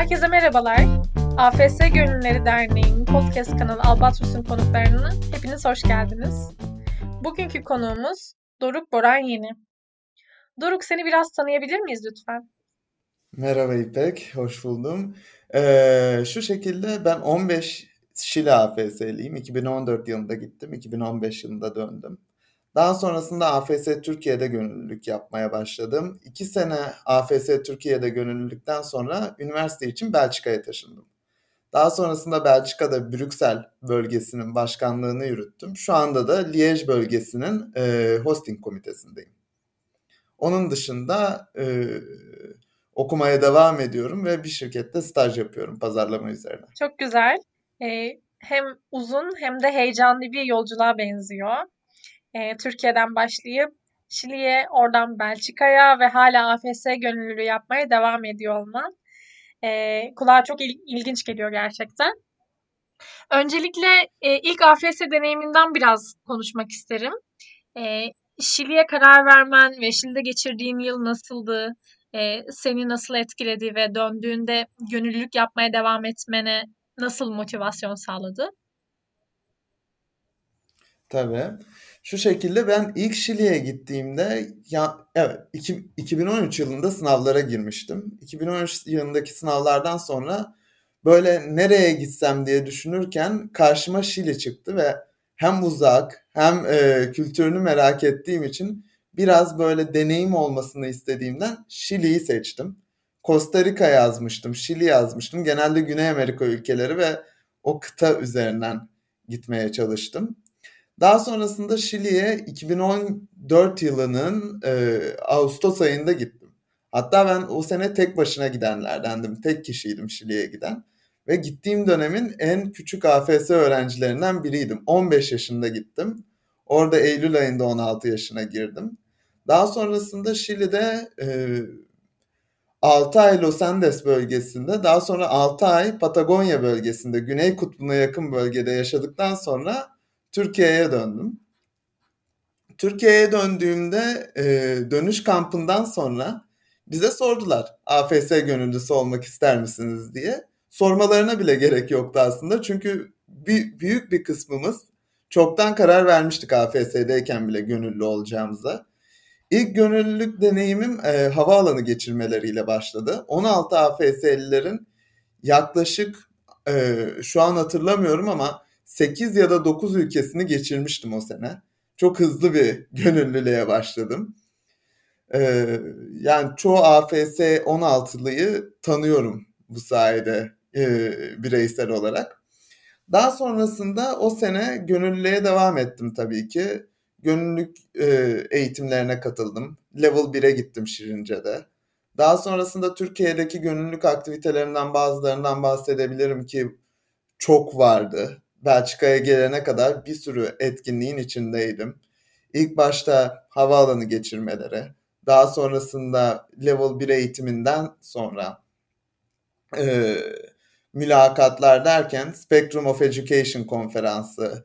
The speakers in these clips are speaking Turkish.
Herkese merhabalar. AFS Gönüllüleri Derneği'nin podcast kanalı Albatros'un konuklarına hepiniz hoş geldiniz. Bugünkü konuğumuz Doruk Boran Yeni. Doruk seni biraz tanıyabilir miyiz lütfen? Merhaba İpek, hoş buldum. Ee, şu şekilde ben 15 Şile AFS'liyim. 2014 yılında gittim, 2015 yılında döndüm. Daha sonrasında AFS Türkiye'de gönüllülük yapmaya başladım. İki sene AFS Türkiye'de gönüllülükten sonra üniversite için Belçika'ya taşındım. Daha sonrasında Belçika'da Brüksel bölgesinin başkanlığını yürüttüm. Şu anda da Liège bölgesinin e, hosting komitesindeyim. Onun dışında e, okumaya devam ediyorum ve bir şirkette staj yapıyorum pazarlama üzerine. Çok güzel. Ee, hem uzun hem de heyecanlı bir yolculuğa benziyor e, Türkiye'den başlayıp Şili'ye, oradan Belçika'ya ve hala AFS gönüllülüğü yapmaya devam ediyor olman. E, kulağa çok il, ilginç geliyor gerçekten. Öncelikle e, ilk AFS deneyiminden biraz konuşmak isterim. E, Şili'ye karar vermen ve Şili'de geçirdiğin yıl nasıldı? E, seni nasıl etkiledi ve döndüğünde gönüllülük yapmaya devam etmene nasıl motivasyon sağladı? Tabii. Şu şekilde ben ilk Şili'ye gittiğimde ya evet iki, 2013 yılında sınavlara girmiştim. 2013 yılındaki sınavlardan sonra böyle nereye gitsem diye düşünürken karşıma Şili çıktı ve hem uzak hem e, kültürünü merak ettiğim için biraz böyle deneyim olmasını istediğimden Şili'yi seçtim. Costa Rica yazmıştım, Şili yazmıştım. Genelde Güney Amerika ülkeleri ve o kıta üzerinden gitmeye çalıştım. Daha sonrasında Şili'ye 2014 yılının e, Ağustos ayında gittim. Hatta ben o sene tek başına gidenlerdendim. Tek kişiydim Şili'ye giden. Ve gittiğim dönemin en küçük AFS öğrencilerinden biriydim. 15 yaşında gittim. Orada Eylül ayında 16 yaşına girdim. Daha sonrasında Şili'de e, 6 ay Los Andes bölgesinde, daha sonra 6 ay Patagonya bölgesinde, Güney Kutbu'na yakın bölgede yaşadıktan sonra Türkiye'ye döndüm. Türkiye'ye döndüğümde e, dönüş kampından sonra bize sordular AFS gönüllüsü olmak ister misiniz diye. Sormalarına bile gerek yoktu aslında çünkü bir, büyük bir kısmımız çoktan karar vermiştik AFS'deyken bile gönüllü olacağımıza. İlk gönüllülük deneyimim e, havaalanı geçirmeleriyle başladı. 16 AFS'lilerin yaklaşık e, şu an hatırlamıyorum ama 8 ya da 9 ülkesini geçirmiştim o sene. Çok hızlı bir gönüllülüğe başladım. Ee, yani çoğu AFS 16'lıyı tanıyorum bu sayede e, bireysel olarak. Daha sonrasında o sene gönüllülüğe devam ettim tabii ki. Gönüllülük e, eğitimlerine katıldım. Level 1'e gittim Şirince'de. Daha sonrasında Türkiye'deki gönüllülük aktivitelerinden bazılarından bahsedebilirim ki çok vardı. Belçika'ya gelene kadar bir sürü etkinliğin içindeydim. İlk başta havaalanı geçirmeleri, daha sonrasında level 1 eğitiminden sonra e, mülakatlar derken Spectrum of Education konferansı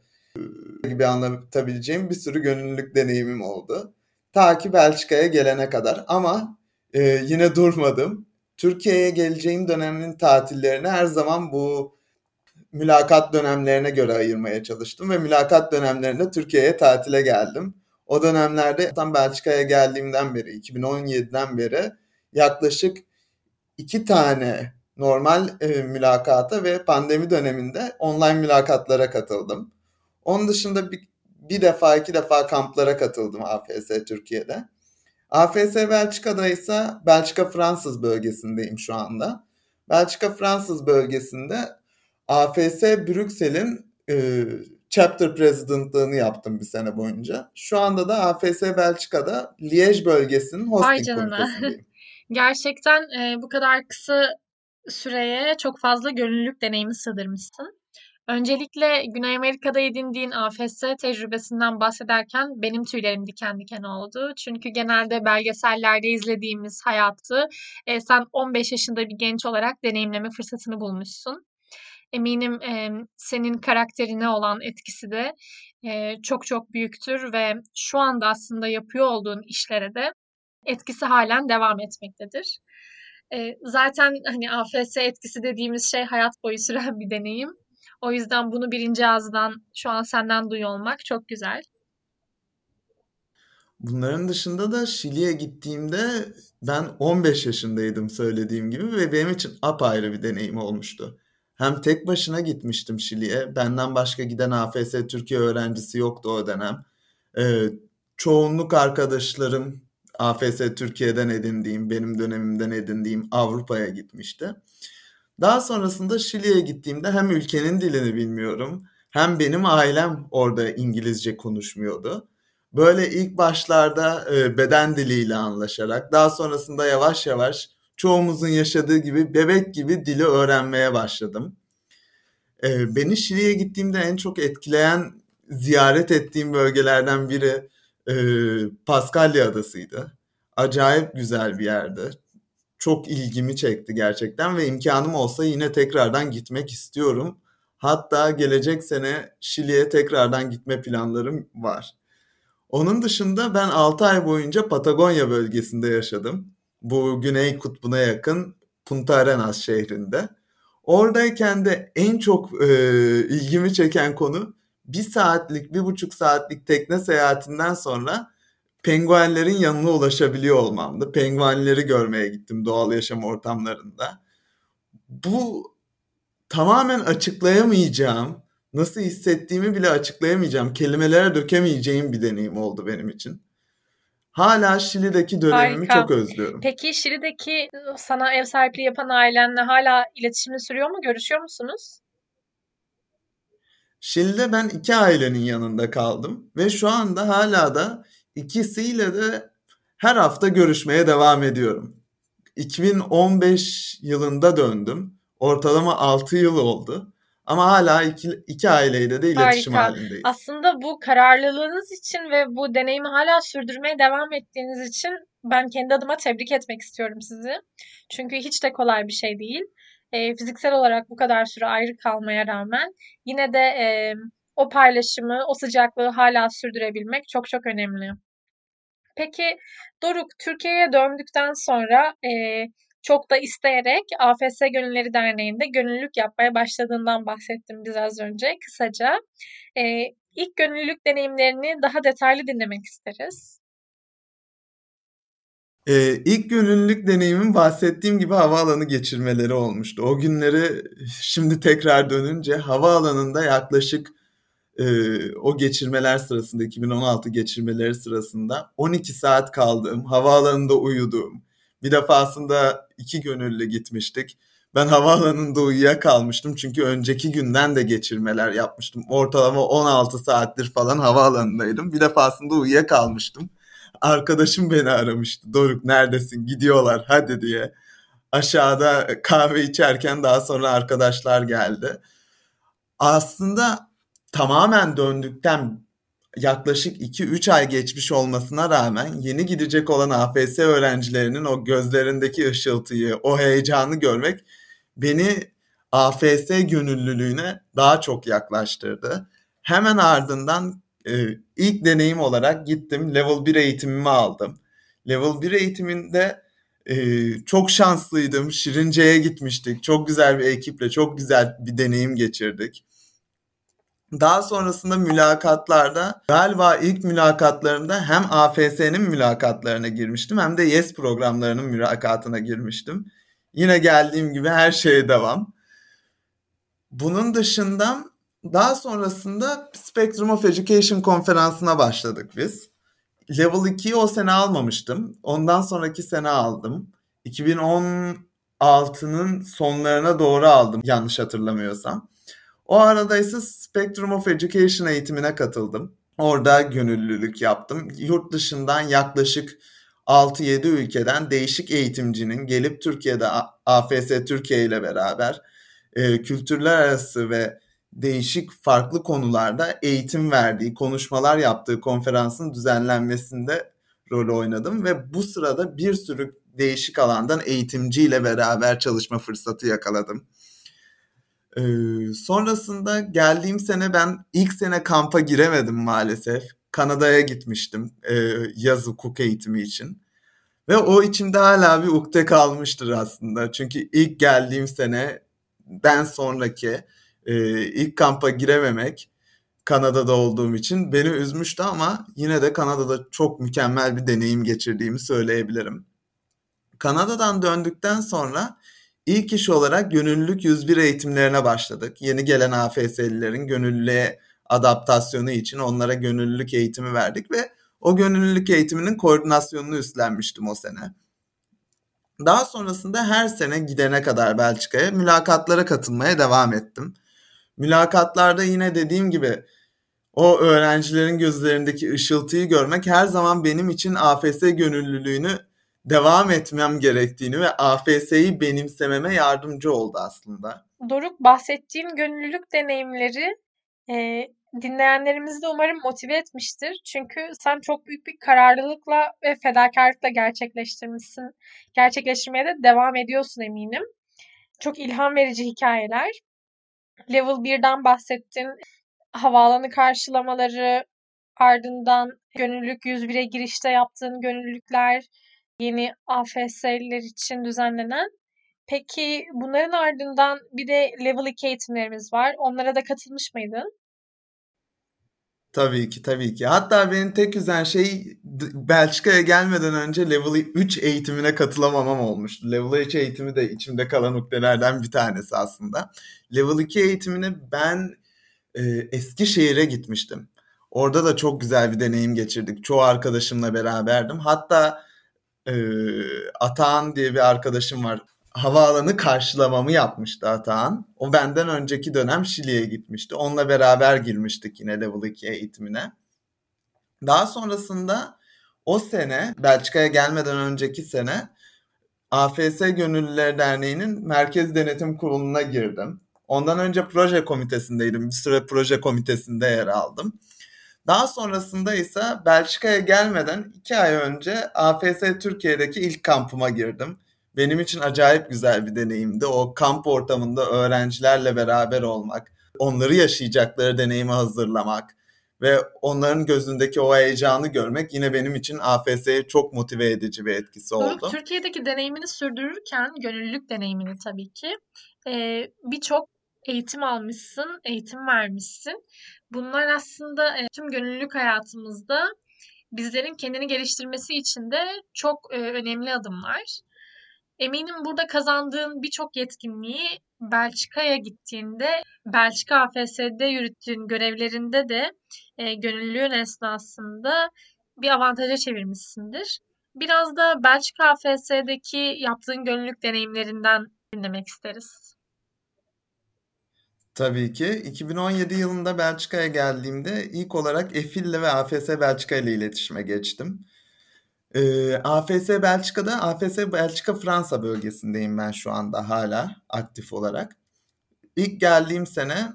e, gibi anlatabileceğim bir sürü gönüllülük deneyimim oldu. Ta ki Belçika'ya gelene kadar ama e, yine durmadım. Türkiye'ye geleceğim dönemin tatillerini her zaman bu mülakat dönemlerine göre ayırmaya çalıştım ve mülakat dönemlerinde Türkiye'ye tatile geldim. O dönemlerde tam Belçika'ya geldiğimden beri 2017'den beri yaklaşık iki tane normal e, mülakata ve pandemi döneminde online mülakatlara katıldım. Onun dışında bir, bir defa iki defa kamplara katıldım AFS Türkiye'de. AFS Belçika'da ise Belçika Fransız bölgesindeyim şu anda. Belçika Fransız bölgesinde AFS Brüksel'in e, chapter presidentlığını yaptım bir sene boyunca. Şu anda da AFS Belçika'da Liège bölgesinin hosting komitesindeyim. Gerçekten e, bu kadar kısa süreye çok fazla gönüllülük deneyimi sığdırmışsın. Öncelikle Güney Amerika'da edindiğin AFS tecrübesinden bahsederken benim tüylerim diken diken oldu. Çünkü genelde belgesellerde izlediğimiz hayatı e, sen 15 yaşında bir genç olarak deneyimleme fırsatını bulmuşsun. Eminim e, senin karakterine olan etkisi de e, çok çok büyüktür ve şu anda aslında yapıyor olduğun işlere de etkisi halen devam etmektedir. E, zaten hani AFS etkisi dediğimiz şey hayat boyu süren bir deneyim. O yüzden bunu birinci ağızdan şu an senden duyuyor olmak çok güzel. Bunların dışında da Şili'ye gittiğimde ben 15 yaşındaydım söylediğim gibi ve benim için apayrı bir deneyim olmuştu. Hem tek başına gitmiştim Şili'ye. Benden başka giden AFS Türkiye öğrencisi yoktu o dönem. Ee, çoğunluk arkadaşlarım AFS Türkiye'den edindiğim, benim dönemimden edindiğim Avrupa'ya gitmişti. Daha sonrasında Şili'ye gittiğimde hem ülkenin dilini bilmiyorum hem benim ailem orada İngilizce konuşmuyordu. Böyle ilk başlarda e, beden diliyle anlaşarak daha sonrasında yavaş yavaş çoğumuzun yaşadığı gibi bebek gibi dili öğrenmeye başladım. E, beni Şili'ye gittiğimde en çok etkileyen ziyaret ettiğim bölgelerden biri e, Paskalya Adası'ydı. Acayip güzel bir yerdi. Çok ilgimi çekti gerçekten ve imkanım olsa yine tekrardan gitmek istiyorum. Hatta gelecek sene Şili'ye tekrardan gitme planlarım var. Onun dışında ben 6 ay boyunca Patagonya bölgesinde yaşadım. Bu Güney Kutbu'na yakın Punta Arenas şehrinde. Oradayken de en çok e, ilgimi çeken konu bir saatlik, bir buçuk saatlik tekne seyahatinden sonra penguenlerin yanına ulaşabiliyor olmamdı. Penguenleri görmeye gittim doğal yaşam ortamlarında. Bu tamamen açıklayamayacağım, nasıl hissettiğimi bile açıklayamayacağım, kelimelere dökemeyeceğim bir deneyim oldu benim için. Hala Şili'deki dönemimi Harika. çok özlüyorum. Peki Şili'deki sana ev sahipliği yapan ailenle hala iletişimin sürüyor mu? Görüşüyor musunuz? Şili'de ben iki ailenin yanında kaldım ve şu anda hala da ikisiyle de her hafta görüşmeye devam ediyorum. 2015 yılında döndüm. Ortalama 6 yıl oldu. Ama hala iki, iki aileyle de iletişim Harika. halindeyiz. Aslında bu kararlılığınız için ve bu deneyimi hala sürdürmeye devam ettiğiniz için ben kendi adıma tebrik etmek istiyorum sizi. Çünkü hiç de kolay bir şey değil. E, fiziksel olarak bu kadar süre ayrı kalmaya rağmen yine de e, o paylaşımı, o sıcaklığı hala sürdürebilmek çok çok önemli. Peki Doruk, Türkiye'ye döndükten sonra e, çok da isteyerek AFS Gönülleri Derneği'nde gönüllülük yapmaya başladığından bahsettim biz az önce kısaca. Ee, ilk gönüllülük deneyimlerini daha detaylı dinlemek isteriz. Ee, ilk gönüllülük deneyimim bahsettiğim gibi havaalanı geçirmeleri olmuştu. O günleri şimdi tekrar dönünce havaalanında yaklaşık e, o geçirmeler sırasında 2016 geçirmeleri sırasında 12 saat kaldığım, havaalanında uyuduğum, bir defasında iki gönüllü gitmiştik. Ben havaalanında uyuyakalmıştım çünkü önceki günden de geçirmeler yapmıştım. Ortalama 16 saattir falan havaalanındaydım. Bir defasında uyuyakalmıştım. Arkadaşım beni aramıştı. Doruk neredesin? Gidiyorlar hadi diye. Aşağıda kahve içerken daha sonra arkadaşlar geldi. Aslında tamamen döndükten yaklaşık 2-3 ay geçmiş olmasına rağmen yeni gidecek olan AFS öğrencilerinin o gözlerindeki ışıltıyı, o heyecanı görmek beni AFS gönüllülüğüne daha çok yaklaştırdı. Hemen ardından e, ilk deneyim olarak gittim level 1 eğitimimi aldım. Level 1 eğitiminde e, çok şanslıydım. Şirince'ye gitmiştik. Çok güzel bir ekiple çok güzel bir deneyim geçirdik. Daha sonrasında mülakatlarda galiba ilk mülakatlarımda hem AFS'nin mülakatlarına girmiştim hem de YES programlarının mülakatına girmiştim. Yine geldiğim gibi her şeye devam. Bunun dışında daha sonrasında Spectrum of Education konferansına başladık biz. Level 2'yi o sene almamıştım. Ondan sonraki sene aldım. 2016'nın sonlarına doğru aldım yanlış hatırlamıyorsam. O arada ise Spectrum of Education eğitimine katıldım. Orada gönüllülük yaptım. Yurt dışından yaklaşık 6-7 ülkeden değişik eğitimcinin gelip Türkiye'de AFS Türkiye ile beraber e, kültürler arası ve değişik farklı konularda eğitim verdiği, konuşmalar yaptığı konferansın düzenlenmesinde rol oynadım ve bu sırada bir sürü değişik alandan eğitimciyle beraber çalışma fırsatı yakaladım. Ee, sonrasında geldiğim sene ben ilk sene kampa giremedim maalesef. Kanada'ya gitmiştim e, yaz hukuk eğitimi için. Ve o içimde hala bir ukde kalmıştır aslında. Çünkü ilk geldiğim seneden sonraki e, ilk kampa girememek Kanada'da olduğum için beni üzmüştü ama yine de Kanada'da çok mükemmel bir deneyim geçirdiğimi söyleyebilirim. Kanada'dan döndükten sonra ilk iş olarak gönüllülük 101 eğitimlerine başladık. Yeni gelen AFS'lilerin gönüllülüğe adaptasyonu için onlara gönüllülük eğitimi verdik ve o gönüllülük eğitiminin koordinasyonunu üstlenmiştim o sene. Daha sonrasında her sene gidene kadar Belçika'ya mülakatlara katılmaya devam ettim. Mülakatlarda yine dediğim gibi o öğrencilerin gözlerindeki ışıltıyı görmek her zaman benim için AFS gönüllülüğünü devam etmem gerektiğini ve AFS'yi benimsememe yardımcı oldu aslında. Doruk bahsettiğin gönüllülük deneyimleri e, dinleyenlerimizi de umarım motive etmiştir. Çünkü sen çok büyük bir kararlılıkla ve fedakarlıkla gerçekleştirmişsin. Gerçekleştirmeye de devam ediyorsun eminim. Çok ilham verici hikayeler. Level 1'den bahsettin. Havaalanı karşılamaları, ardından gönüllülük 101'e girişte yaptığın gönüllülükler, yeni AFS'ler için düzenlenen. Peki bunların ardından bir de Level 2 eğitimlerimiz var. Onlara da katılmış mıydın? Tabii ki tabii ki. Hatta benim tek üzen şey Belçika'ya gelmeden önce Level 3 eğitimine katılamamam olmuştu. Level 3 eğitimi de içimde kalan noktalardan bir tanesi aslında. Level 2 eğitimini ben e, Eskişehir'e gitmiştim. Orada da çok güzel bir deneyim geçirdik. Çoğu arkadaşımla beraberdim. Hatta e, Atahan diye bir arkadaşım var havaalanı karşılamamı yapmıştı Atahan. O benden önceki dönem Şili'ye gitmişti. Onunla beraber girmiştik yine Level 2 eğitimine. Daha sonrasında o sene Belçika'ya gelmeden önceki sene AFS Gönüllüler Derneği'nin Merkez Denetim Kurulu'na girdim. Ondan önce proje komitesindeydim. Bir süre proje komitesinde yer aldım. Daha sonrasında ise Belçika'ya gelmeden iki ay önce AFS Türkiye'deki ilk kampıma girdim benim için acayip güzel bir deneyimdi. O kamp ortamında öğrencilerle beraber olmak, onları yaşayacakları deneyimi hazırlamak ve onların gözündeki o heyecanı görmek yine benim için AFS'ye çok motive edici bir etkisi oldu. Türkiye'deki deneyimini sürdürürken, gönüllülük deneyimini tabii ki birçok eğitim almışsın, eğitim vermişsin. Bunlar aslında e, tüm gönüllülük hayatımızda bizlerin kendini geliştirmesi için de çok e, önemli adımlar. Eminim burada kazandığın birçok yetkinliği Belçika'ya gittiğinde, Belçika AFS'de yürüttüğün görevlerinde de e, gönüllülüğün esnasında bir avantaja çevirmişsindir. Biraz da Belçika AFS'deki yaptığın gönüllülük deneyimlerinden dinlemek isteriz. Tabii ki. 2017 yılında Belçika'ya geldiğimde ilk olarak EFİL'le ve AFS Belçika ile iletişime geçtim. Ee, AFS Belçika'da, AFS Belçika Fransa bölgesindeyim ben şu anda hala aktif olarak. İlk geldiğim sene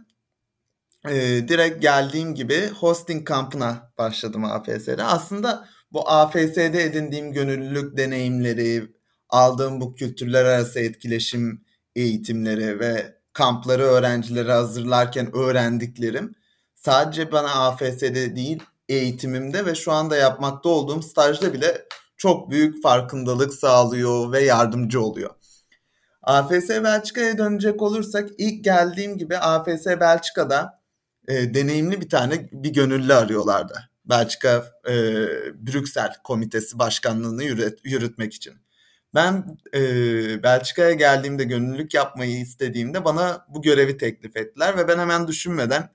e, direkt geldiğim gibi hosting kampına başladım AFS'de. Aslında bu AFS'de edindiğim gönüllülük deneyimleri, aldığım bu kültürler arası etkileşim eğitimleri ve kampları öğrencilere hazırlarken öğrendiklerim sadece bana AFS'de değil eğitimimde ve şu anda yapmakta olduğum stajda bile çok büyük farkındalık sağlıyor ve yardımcı oluyor. AFS Belçika'ya dönecek olursak ilk geldiğim gibi AFS Belçika'da e, deneyimli bir tane bir gönüllü arıyorlardı. Belçika e, Brüksel Komitesi Başkanlığını yürüt, yürütmek için. Ben e, Belçika'ya geldiğimde gönüllülük yapmayı istediğimde bana bu görevi teklif ettiler ve ben hemen düşünmeden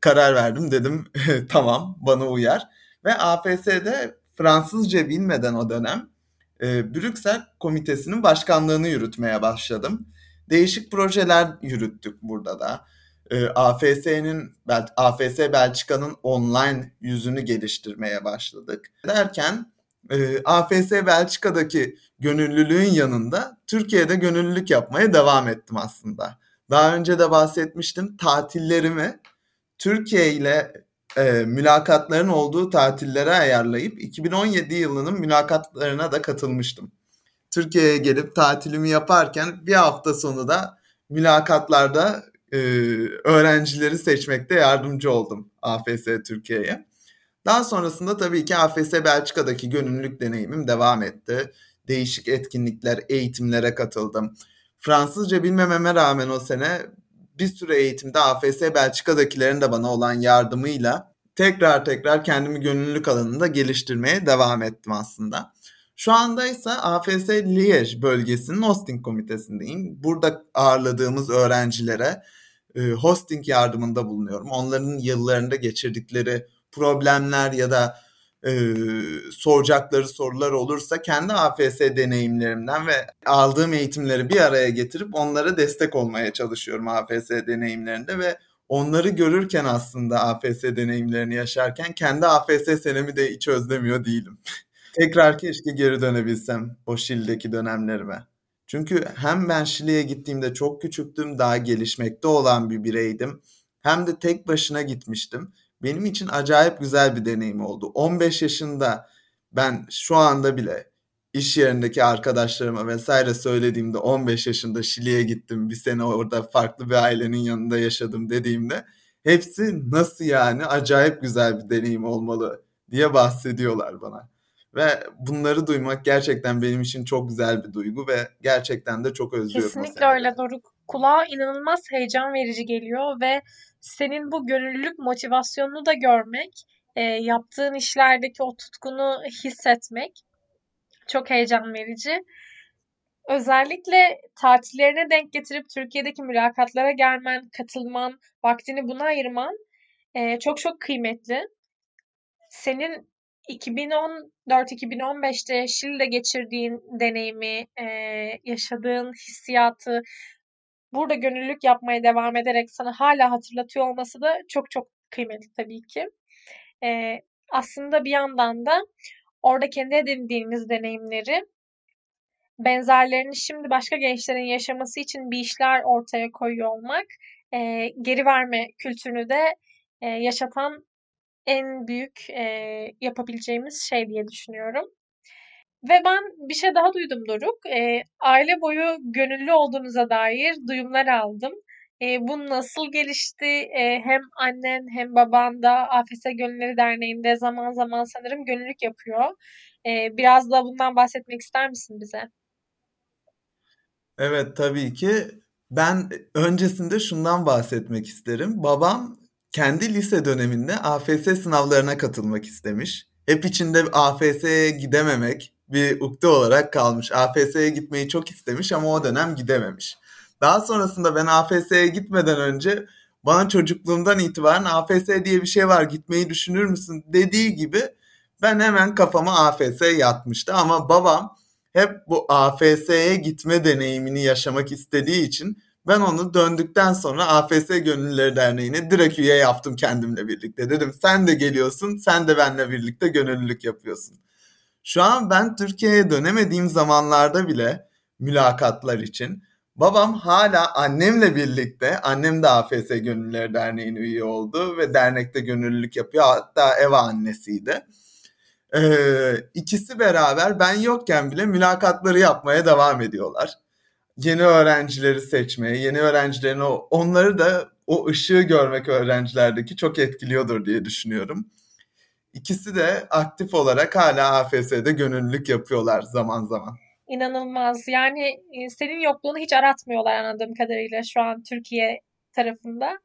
karar verdim. Dedim tamam bana uyar. Ve AFS'de Fransızca bilmeden o dönem e, Brüksel Komitesi'nin başkanlığını yürütmeye başladım. Değişik projeler yürüttük burada da. E, AFS'nin AFS Belçika'nın online yüzünü geliştirmeye başladık. Derken e, AFS Belçika'daki gönüllülüğün yanında Türkiye'de gönüllülük yapmaya devam ettim aslında. Daha önce de bahsetmiştim. Tatillerimi Türkiye ile e, mülakatların olduğu tatillere ayarlayıp 2017 yılının mülakatlarına da katılmıştım. Türkiye'ye gelip tatilimi yaparken bir hafta sonu da mülakatlarda e, öğrencileri seçmekte yardımcı oldum AFS Türkiye'ye. Daha sonrasında tabii ki AFS Belçika'daki gönüllülük deneyimim devam etti. değişik etkinlikler, eğitimlere katıldım. Fransızca bilmememe rağmen o sene bir süre eğitimde AFS Belçika'dakilerin de bana olan yardımıyla tekrar tekrar kendimi gönüllülük alanında geliştirmeye devam ettim aslında. Şu anda ise AFS Liège bölgesinin hosting komitesindeyim. Burada ağırladığımız öğrencilere e, hosting yardımında bulunuyorum. Onların yıllarında geçirdikleri problemler ya da e, soracakları sorular olursa kendi AFS deneyimlerimden ve aldığım eğitimleri bir araya getirip onlara destek olmaya çalışıyorum AFS deneyimlerinde ve onları görürken aslında AFS deneyimlerini yaşarken kendi AFS senemi de hiç özlemiyor değilim. Tekrar keşke geri dönebilsem o Şili'deki dönemlerime. Çünkü hem ben Şili'ye gittiğimde çok küçüktüm, daha gelişmekte olan bir bireydim. Hem de tek başına gitmiştim. Benim için acayip güzel bir deneyim oldu. 15 yaşında ben şu anda bile iş yerindeki arkadaşlarıma vesaire söylediğimde 15 yaşında Şili'ye gittim. Bir sene orada farklı bir ailenin yanında yaşadım dediğimde hepsi nasıl yani acayip güzel bir deneyim olmalı diye bahsediyorlar bana. Ve bunları duymak gerçekten benim için çok güzel bir duygu ve gerçekten de çok özlüyorum. Kesinlikle öyle Doruk. Kulağa inanılmaz heyecan verici geliyor ve senin bu gönüllülük motivasyonunu da görmek, e, yaptığın işlerdeki o tutkunu hissetmek çok heyecan verici. Özellikle tatillerine denk getirip Türkiye'deki mülakatlara gelmen, katılman, vaktini buna ayırman e, çok çok kıymetli. Senin 2014-2015'te Şili'de geçirdiğin deneyimi, e, yaşadığın hissiyatı burada gönüllülük yapmaya devam ederek sana hala hatırlatıyor olması da çok çok kıymetli tabii ki. E, aslında bir yandan da orada kendi edindiğiniz deneyimleri benzerlerini şimdi başka gençlerin yaşaması için bir işler ortaya koyuyor olmak e, geri verme kültürünü de e, yaşatan en büyük e, yapabileceğimiz şey diye düşünüyorum. Ve ben bir şey daha duydum Doruk. E, aile boyu gönüllü olduğunuza dair duyumlar aldım. E, bu nasıl gelişti? E, hem annen hem baban da AFS Gönülleri Derneği'nde zaman zaman sanırım gönüllülük yapıyor. E, biraz da bundan bahsetmek ister misin bize? Evet tabii ki. Ben öncesinde şundan bahsetmek isterim. Babam kendi lise döneminde AFS sınavlarına katılmak istemiş. Hep içinde AFS'ye gidememek bir ukde olarak kalmış. AFS'ye gitmeyi çok istemiş ama o dönem gidememiş. Daha sonrasında ben AFS'ye gitmeden önce bana çocukluğumdan itibaren AFS diye bir şey var gitmeyi düşünür müsün dediği gibi ben hemen kafama AFS yatmıştı ama babam hep bu AFS'ye gitme deneyimini yaşamak istediği için ben onu döndükten sonra AFS Gönüllüleri Derneği'ne direkt üye yaptım kendimle birlikte. Dedim sen de geliyorsun, sen de benimle birlikte gönüllülük yapıyorsun. Şu an ben Türkiye'ye dönemediğim zamanlarda bile mülakatlar için babam hala annemle birlikte, annem de AFS Gönüllüleri Derneği'ne üye oldu ve dernekte gönüllülük yapıyor. Hatta ev annesiydi. Ee, ikisi beraber ben yokken bile mülakatları yapmaya devam ediyorlar yeni öğrencileri seçmeye, yeni öğrencilerin onları da o ışığı görmek öğrencilerdeki çok etkiliyordur diye düşünüyorum. İkisi de aktif olarak hala AFS'de gönüllülük yapıyorlar zaman zaman. İnanılmaz. Yani e, senin yokluğunu hiç aratmıyorlar anladığım kadarıyla şu an Türkiye tarafında.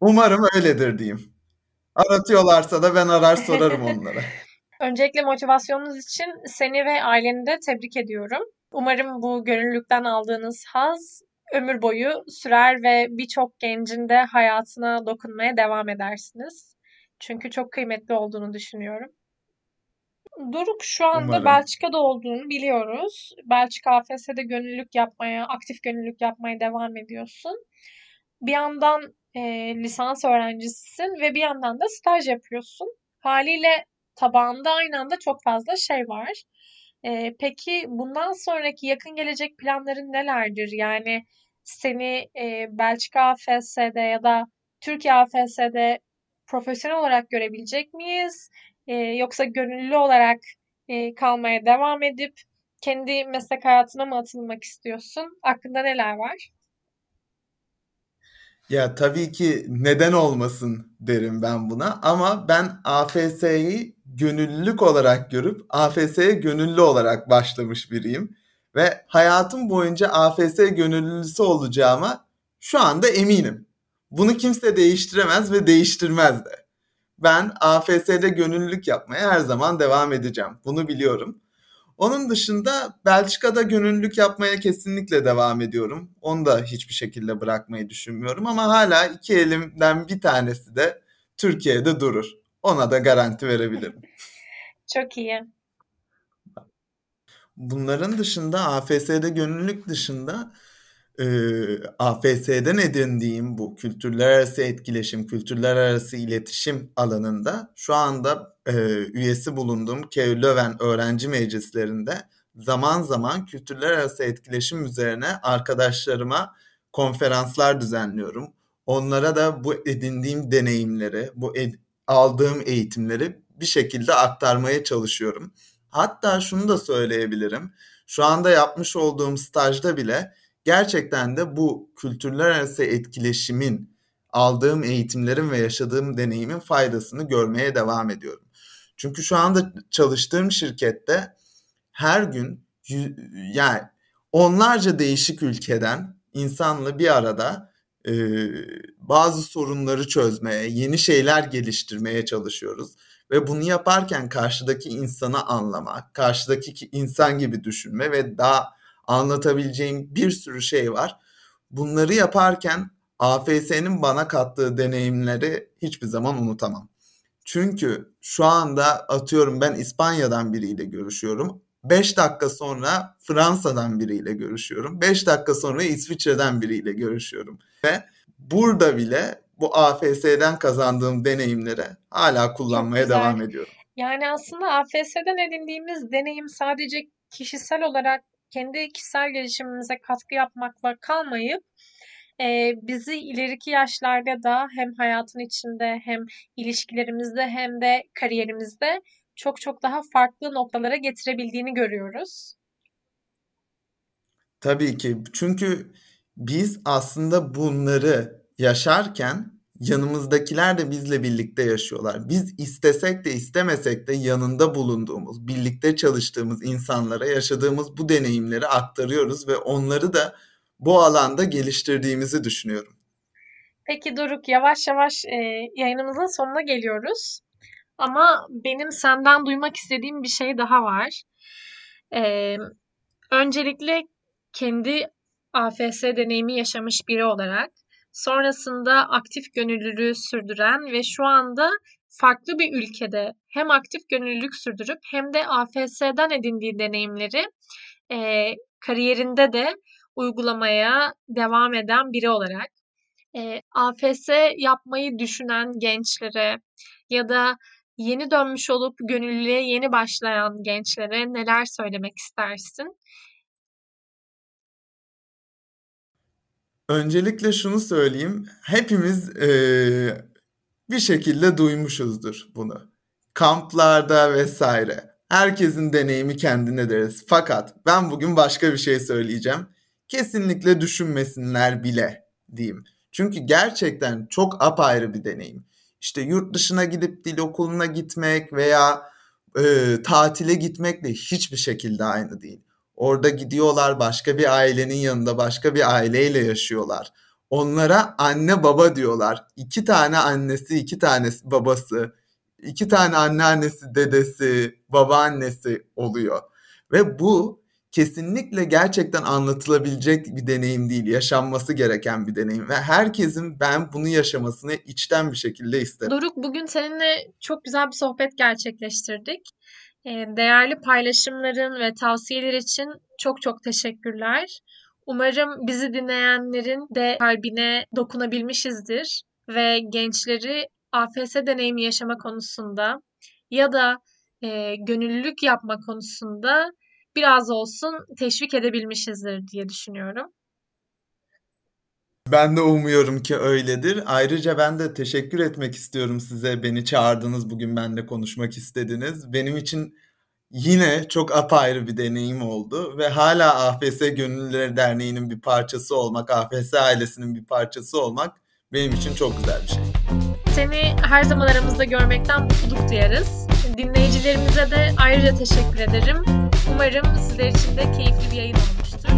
Umarım öyledir diyeyim. Aratıyorlarsa da ben arar sorarım onlara. Öncelikle motivasyonunuz için seni ve aileni de tebrik ediyorum. Umarım bu gönüllülükten aldığınız haz ömür boyu sürer ve birçok gencin de hayatına dokunmaya devam edersiniz. Çünkü çok kıymetli olduğunu düşünüyorum. Doruk şu anda Umarım. Belçika'da olduğunu biliyoruz. Belçika AFS'de gönüllülük yapmaya, aktif gönüllülük yapmaya devam ediyorsun. Bir yandan e, lisans öğrencisisin ve bir yandan da staj yapıyorsun. Haliyle tabağında aynı anda çok fazla şey var. Eee, peki bundan sonraki yakın gelecek planların nelerdir? Yani seni, eee, Belçika AFS'de ya da Türkiye AFS'de profesyonel olarak görebilecek miyiz? Eee, yoksa gönüllü olarak, eee, kalmaya devam edip kendi meslek hayatına mı atılmak istiyorsun? Aklında neler var? Ya tabii ki neden olmasın derim ben buna ama ben AFS'yi gönüllülük olarak görüp AFS'ye gönüllü olarak başlamış biriyim. Ve hayatım boyunca AFS gönüllüsü olacağıma şu anda eminim. Bunu kimse değiştiremez ve değiştirmez de. Ben AFS'de gönüllülük yapmaya her zaman devam edeceğim. Bunu biliyorum. Onun dışında Belçika'da gönüllülük yapmaya kesinlikle devam ediyorum. Onu da hiçbir şekilde bırakmayı düşünmüyorum ama hala iki elimden bir tanesi de Türkiye'de durur. Ona da garanti verebilirim. Çok iyi. Bunların dışında AFS'de gönüllülük dışında e, AFS'den edindiğim bu kültürler arası etkileşim, kültürler arası iletişim alanında şu anda e, üyesi bulunduğum KU Löwen öğrenci meclislerinde zaman zaman kültürler arası etkileşim üzerine arkadaşlarıma konferanslar düzenliyorum. Onlara da bu edindiğim deneyimleri, bu ed- aldığım eğitimleri bir şekilde aktarmaya çalışıyorum. Hatta şunu da söyleyebilirim. Şu anda yapmış olduğum stajda bile gerçekten de bu kültürler arası etkileşimin aldığım eğitimlerin ve yaşadığım deneyimin faydasını görmeye devam ediyorum. Çünkü şu anda çalıştığım şirkette her gün yani onlarca değişik ülkeden insanla bir arada e, bazı sorunları çözmeye, yeni şeyler geliştirmeye çalışıyoruz. Ve bunu yaparken karşıdaki insanı anlamak, karşıdaki insan gibi düşünme ve daha anlatabileceğim bir sürü şey var. Bunları yaparken AFS'nin bana kattığı deneyimleri hiçbir zaman unutamam. Çünkü şu anda atıyorum ben İspanya'dan biriyle görüşüyorum. 5 dakika sonra Fransa'dan biriyle görüşüyorum. 5 dakika sonra İsviçre'den biriyle görüşüyorum. Ve burada bile bu AFS'den kazandığım deneyimleri hala kullanmaya devam ediyorum. Yani aslında AFS'den edindiğimiz deneyim sadece kişisel olarak kendi kişisel gelişimimize katkı yapmakla kalmayıp e, bizi ileriki yaşlarda da hem hayatın içinde hem ilişkilerimizde hem de kariyerimizde çok çok daha farklı noktalara getirebildiğini görüyoruz. Tabii ki. Çünkü biz aslında bunları yaşarken yanımızdakiler de bizle birlikte yaşıyorlar. Biz istesek de istemesek de yanında bulunduğumuz, birlikte çalıştığımız insanlara yaşadığımız bu deneyimleri aktarıyoruz ve onları da bu alanda geliştirdiğimizi düşünüyorum. Peki Doruk yavaş yavaş e, yayınımızın sonuna geliyoruz. Ama benim senden duymak istediğim bir şey daha var. E, öncelikle kendi AFS deneyimi yaşamış biri olarak sonrasında aktif gönüllülüğü sürdüren ve şu anda farklı bir ülkede hem aktif gönüllülük sürdürüp hem de AFS'den edindiği deneyimleri e, kariyerinde de uygulamaya devam eden biri olarak e, AFS yapmayı düşünen gençlere ya da yeni dönmüş olup gönüllüye yeni başlayan gençlere neler söylemek istersin? Öncelikle şunu söyleyeyim. Hepimiz e, bir şekilde duymuşuzdur bunu. Kamplarda vesaire. Herkesin deneyimi kendine deriz. Fakat ben bugün başka bir şey söyleyeceğim. Kesinlikle düşünmesinler bile diyeyim. Çünkü gerçekten çok apayrı bir deneyim. İşte yurt dışına gidip dil okuluna gitmek veya e, tatile gitmekle hiçbir şekilde aynı değil. Orada gidiyorlar başka bir ailenin yanında başka bir aileyle yaşıyorlar. Onlara anne baba diyorlar. İki tane annesi, iki tane babası, iki tane anneannesi, dedesi, babaannesi oluyor. Ve bu kesinlikle gerçekten anlatılabilecek bir deneyim değil, yaşanması gereken bir deneyim ve herkesin ben bunu yaşamasını içten bir şekilde isterim. Doruk bugün seninle çok güzel bir sohbet gerçekleştirdik. Değerli paylaşımların ve tavsiyeler için çok çok teşekkürler. Umarım bizi dinleyenlerin de kalbine dokunabilmişizdir ve gençleri AFS deneyimi yaşama konusunda ya da e, gönüllülük yapma konusunda biraz olsun teşvik edebilmişizdir diye düşünüyorum. Ben de umuyorum ki öyledir. Ayrıca ben de teşekkür etmek istiyorum size. Beni çağırdınız, bugün benimle konuşmak istediniz. Benim için yine çok apayrı bir deneyim oldu ve hala AFS Gönüllüleri Derneği'nin bir parçası olmak, AFS ailesinin bir parçası olmak benim için çok güzel bir şey. Seni her zaman aramızda görmekten mutluluk duyarız. Dinleyicilerimize de ayrıca teşekkür ederim. Umarım sizler için de keyifli bir yayın olmuştur.